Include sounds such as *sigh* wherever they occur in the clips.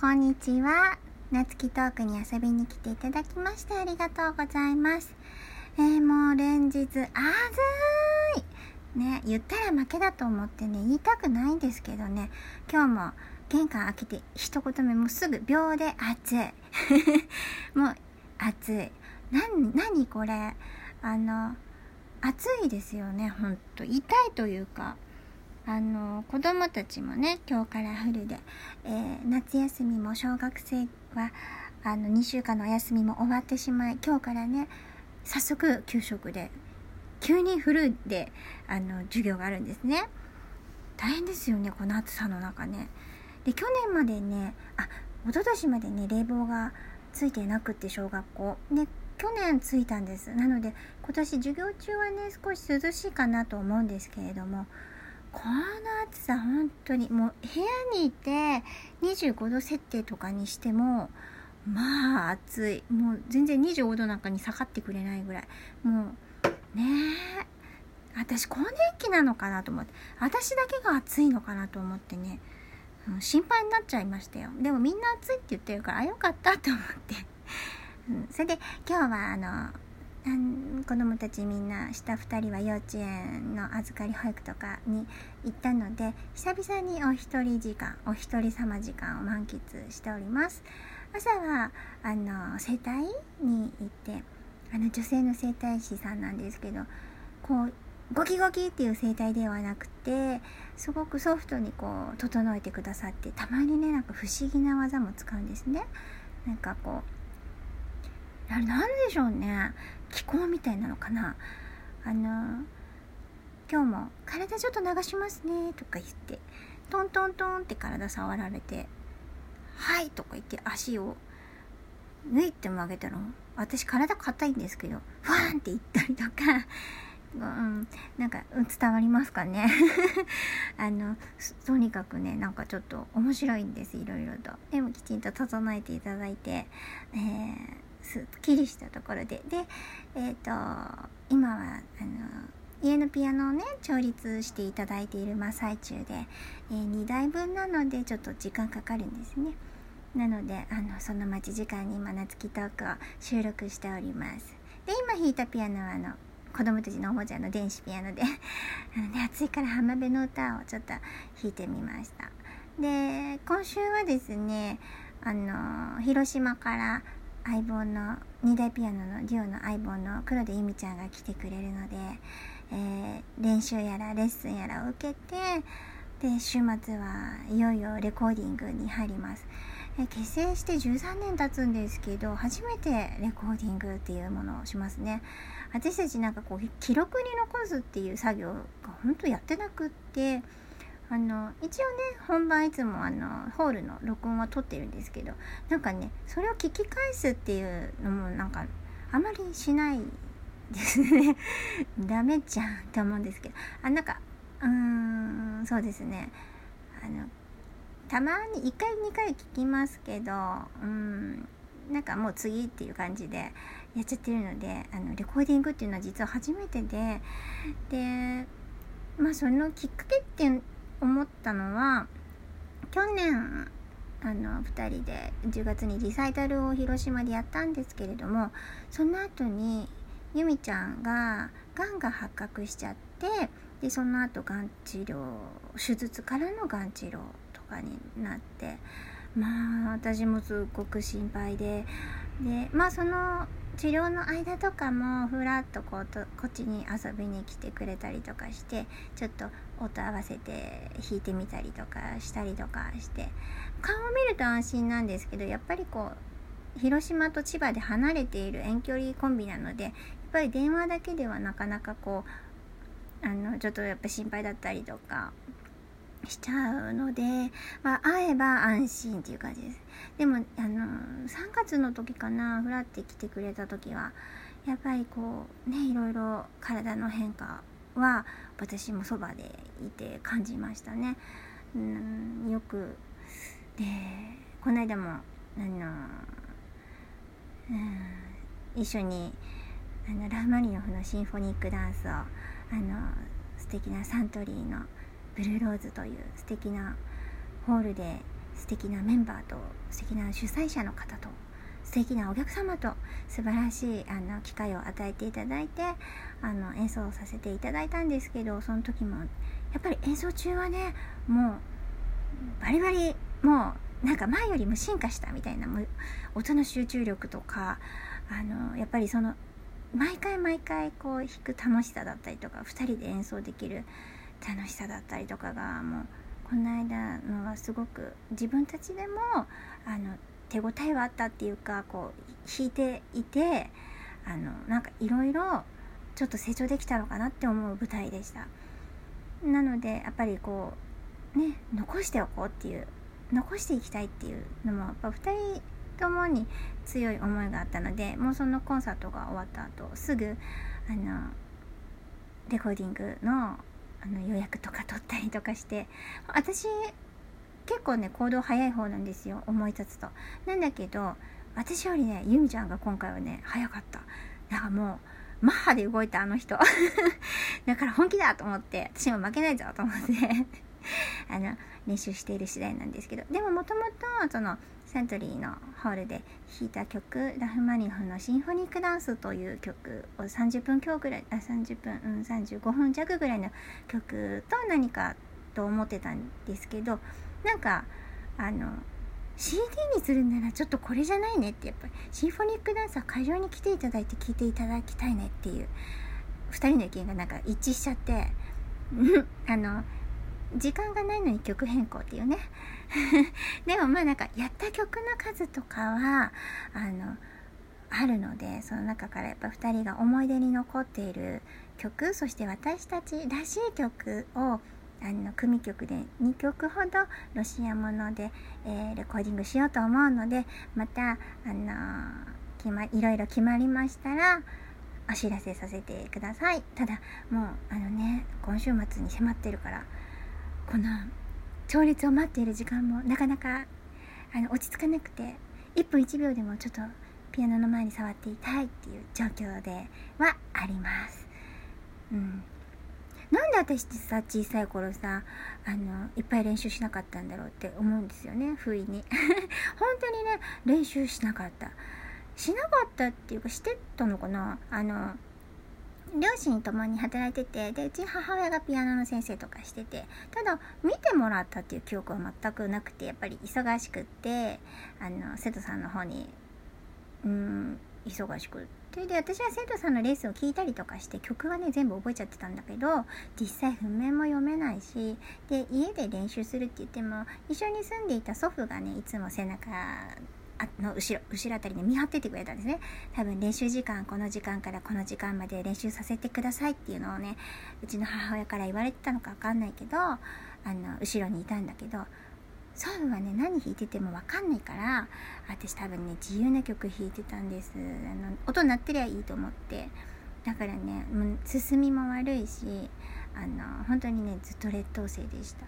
こんにちは。夏木トークに遊びに来ていただきましてありがとうございます。えー、もう連日、あずーいね、言ったら負けだと思ってね、言いたくないんですけどね、今日も玄関開けて一言目もうすぐ秒で暑い。*laughs* もう暑い。な、なにこれ。あの、暑いですよね、ほんと。痛いというか。あの子供たちもね今日からフルで、えー、夏休みも小学生はあの2週間のお休みも終わってしまい今日からね早速給食で急にフルであの授業があるんですね。大変ですよねこの暑さの中ね。で去年までねあ一昨年までね冷房がついてなくって小学校。で去年ついたんです。なので今年授業中はね少し涼しいかなと思うんですけれどもこの暑さ本当にもう部屋にいて25度設定とかにしてもまあ暑い。もう全然25度なんかに下がってくれないぐらい。もうねえ私更年期なのかなと思って。私だけが暑いのかなと思ってね。心配になっちゃいましたよ。でもみんな暑いって言ってるからあよかったと思って、うん、それで今日はあの子供たちみんな下2人は幼稚園の預かり保育とかに行ったので久々にお一人時間お一人様時間を満喫しております。朝はあの整体に行ってあの女性の整体師さんなんですけどこうゴキゴキっていう整体ではなくてすごくソフトにこう整えてくださってたまにねなんか不思議な技も使うんですね。なんかこうあれなんでしょうね。気候みたいなのかな。あの今日も「体ちょっと流しますね」とか言ってトントントンって体触られて「はい」とか言って足を抜いてもあげたら私体硬いんですけどファーンって言ったりとかうん、なんか伝わりますかね。*laughs* あのとにかくねなんかちょっと面白いんですいろいろと。でもきちんと整えていただいて、えーすっきりしたところで。でえっ、ー、と今はあの家のピアノをね調律していただいている真っ最中で、えー、2台分なのでちょっと時間かかるんですね。なのであのその待ち時間に今夏木トークを収録しております。で今弾いたピアノはあの子供たちのおもちゃの電子ピアノで。*laughs* あの、ね、暑いから浜辺の歌をちょっと弾いてみました。で今週はですねあの広島から相棒の2台ピアノのデュオの相棒の黒田由美ちゃんが来てくれるので、えー、練習やらレッスンやらを受けてで週末はいよいよレコーディングに入ります、え、結成して13年経つんですけど初めてレコーディングっていうものをしますね。私たちなんかこう記録に残すっていう作業が本当やってなくってあの一応ね本番いつもあのホールの録音は撮ってるんですけどなんかねそれを聞き返すっていうのもなんかあまりしないですね。*laughs* ダメじゃんって思うんですけど。あなんかうーんそうですね。あのたまに1回2回聞きますけどうんなんかもう次っていう感じでやっちゃってるのであのレコーディングっていうのは実は初めてででまあそのきっかけって思ったのは去年あの2人で10月にリサイタルを広島でやったんですけれどもその後に由美ちゃんががんが発覚しちゃってでその後がん治療手術からのがん治療とかになってまあ私もすっごく心配ででまあその治療の間とかもふらっとこうとこっちに遊びに来てくれたりとかしてちょっと音合わせて弾いてみたりとかしたりとかして顔を見ると安心なんですけどやっぱりこう広島と千葉で離れている遠距離コンビなのでやっぱり電話だけではなかなかこうあのちょっとやっぱ心配だったりとかしちゃうので、まあ、会えば安心っていう感じです。でも、あの、3月の時かな、ふらって来てくれた時は、やっぱりこう、ね、いろいろ体の変化は、私もそばでいて感じましたね。うん、よく、で、この間も、あの、うん、一緒に、あの、ラフマニノフのシンフォニックダンスを、あの、素敵なサントリーのブルーローズという素敵なホールで素敵なメンバーと素敵な主催者の方と素敵なお客様と素晴らしいあの機会を与えていただいてあの演奏させていただいたんですけどその時もやっぱり演奏中はねもうバリバリもうなんか前よりも進化したみたいな音の集中力とかあのやっぱりその毎回毎回こう弾く楽しさだったりとか2人で演奏できる楽しさだったりとかがもうこの間のはすごく自分たちでもあの手応えがあったっていうかこう弾いていてあのなんかいろいろちょっと成長できたのかなって思う舞台でした。なのでやっぱりこうね残しておこうっていう残していきたいっていうのもやっぱ2人ともに強い思いがあったのでもうそのコンサートが終わった後すぐあのレコーディングのあの予約とか取ったりとかして私結構ね行動早い方なんですよ思い立つと。なんだけど私よりねゆみちゃんが今回はね早かった。なんかもうマッハで動いたあの人。*laughs* だから本気だと思って私も負けないぞと思って *laughs* あの練習している次第なんですけど。でももともとそのセントリーのホールで弾いた曲ラフマニフのシンフォニックダンスという曲を30分強ぐらいあ30分、うん、35分弱ぐらいの曲と何かと思ってたんですけどなんかあの CD にするならちょっとこれじゃないねってやっぱりシンフォニックダンスは会場に来ていただいて聴いていただきたいねっていう2人の意見がなんか一致しちゃって *laughs* あの時間がないのに曲変更っていうね。*laughs* でもまあなんかやった曲の数とかはあのあるのでその中からやっぱ2人が思い出に残っている曲そして私たちらしい曲をあの組曲で2曲ほどロシアもので、えー、レコーディングしようと思うのでまた、あの決まいろいろ決まりましたらお知らせさせてください。ただもうあのね今週末に迫ってるからこの調律を待っている時間もなかなかあの落ち着かなくて1分1秒でもちょっとピアノの前に触っていたいっていう状況ではあります。うん、なんで私ってさ小さい頃さあのいっぱい練習しなかったんだろうって思うんですよね不意に。*laughs* 本当にね練習しなかった。しなかったっていうかしてたのかな？あの両親ともに働いててでうち母親がピアノの先生とかしててただ見てもらったっていう記憶は全くなくてやっぱり忙しくってあの生徒さんの方にうん忙しくってで私は生徒さんのレッスを聞いたりとかして曲はね全部覚えちゃってたんだけど実際譜面も読めないしで家で練習するって言っても一緒に住んでいた祖父がねいつも背中の後ろ、後ろあたりで見張っててくれたんですね。多分練習時間、この時間からこの時間まで練習させてくださいっていうのをね、うちの母親から言われてたのかわかんないけど、あの、後ろにいたんだけど、祖父はね、何弾いててもわかんないから、私多分ね、自由な曲弾いてたんです。あの、音鳴ってりゃいいと思って。だからね、もう進みも悪いし、あの、本当にね、ずっと劣等生でした。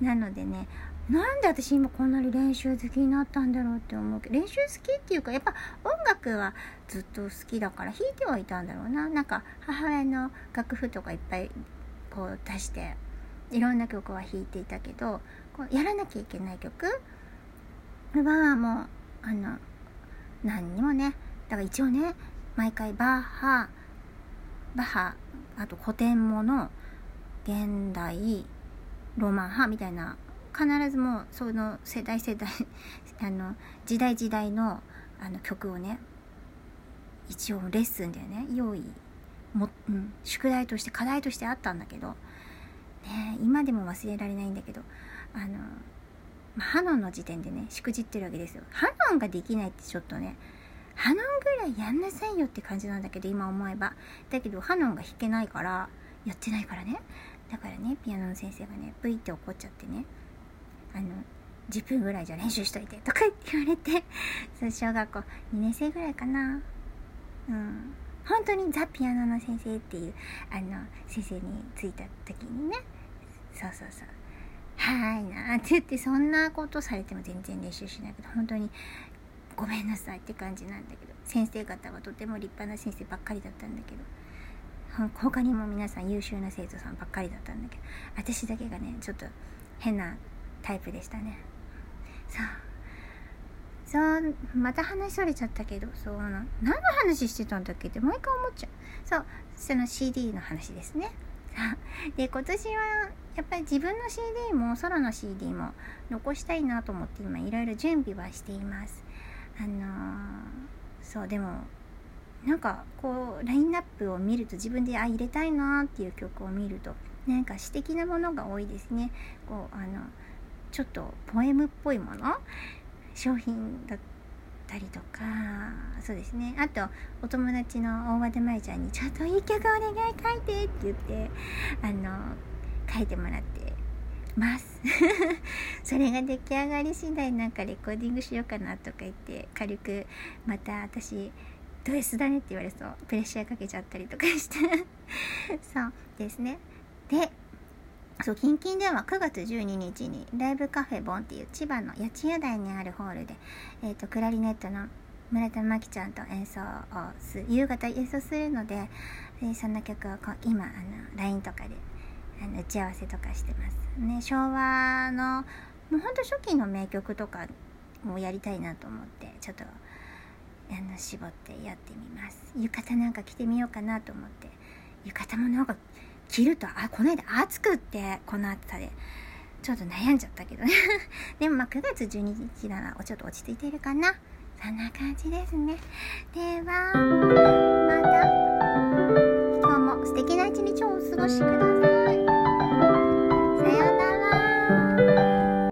うん。なのでねなんで私今こんなに練習好きになったんだろうって思うけど練習好きっていうかやっぱ音楽はずっと好きだから弾いてはいたんだろうな。なんか母親の楽譜とかいっぱいこう出していろんな曲は弾いていたけどこうやらなきゃいけない曲はもうあの何にもね。だから一応ね毎回バッハバッハあと古典もの現代ロマン派みたいな必ずもうその世代世代 *laughs* あの時代時代のあの曲をね一応レッスンでね。用意も、うん、宿題として課題としてあったんだけど、ね、今でも忘れられないんだけどあの、まハノンの時点でねしくじってるわけですよ。ハノンができないってちょっとねハノンぐらいやんなさいよって感じなんだけど今思えば。だけどハノンが弾けないからやってないからね。だからねピアノの先生がねブイって怒っちゃってねあの10分ぐらいじゃ練習しといてとか言われて *laughs* そう小学校2年生ぐらいかな。うん。本当にザ・ピアノの先生っていうあの先生に着いた時にねそうそうそう。はいなって言ってそんなことされても全然練習しないけど本当にごめんなさいって感じなんだけど先生方はとても立派な先生ばっかりだったんだけど。他にも皆さん優秀な生徒さんばっかりだったんだけど私だけがねちょっと変なタイプでしたね。そうそうまた話それちゃったけどそうあの何の話してたんだっけって毎回思っちゃう。そうその CD の話ですね。で今年はやっぱり自分の CD もソロの CD も残したいなと思って今いろいろ準備はしています。あのー、そうでもなんかこうラインナップを見ると自分であ入れたいなっていう曲を見るとなんか詩的なものが多いですね。こうあのちょっとポエムっぽいもの商品だったりとかそうですね。あとお友達の大和田舞ちゃんに「ちょっといい曲お願い書いて」って言ってあの書いてもらってます。*laughs* それが出来上がり次第なんかレコーディングしようかなとか言って軽くまた私ド S だねって言われそう。プレッシャーかけちゃったりとかして。*laughs* そうですね。でそう近々では9月12日にライブカフェボンっていう千葉の八千代台にあるホールで、えーと、クラリネットの村田真希ちゃんと演奏をす夕方演奏するので、えー、そんな曲をこ今あの LINE とかであの打ち合わせとかしてます。ね昭和のもうほんと初期の名曲とかもやりたいなと思ってちょっとあの絞ってやってみます。浴衣なんか着てみようかなと思って。浴衣もなんか着るとあこの間暑くってこの暑さで。ちょっと悩んじゃったけどね。*laughs* でもまあ9月12日ならちょっと落ち着いてるかな。そんな感じですね。ではまた。今日も素敵な一日をお過ごしください。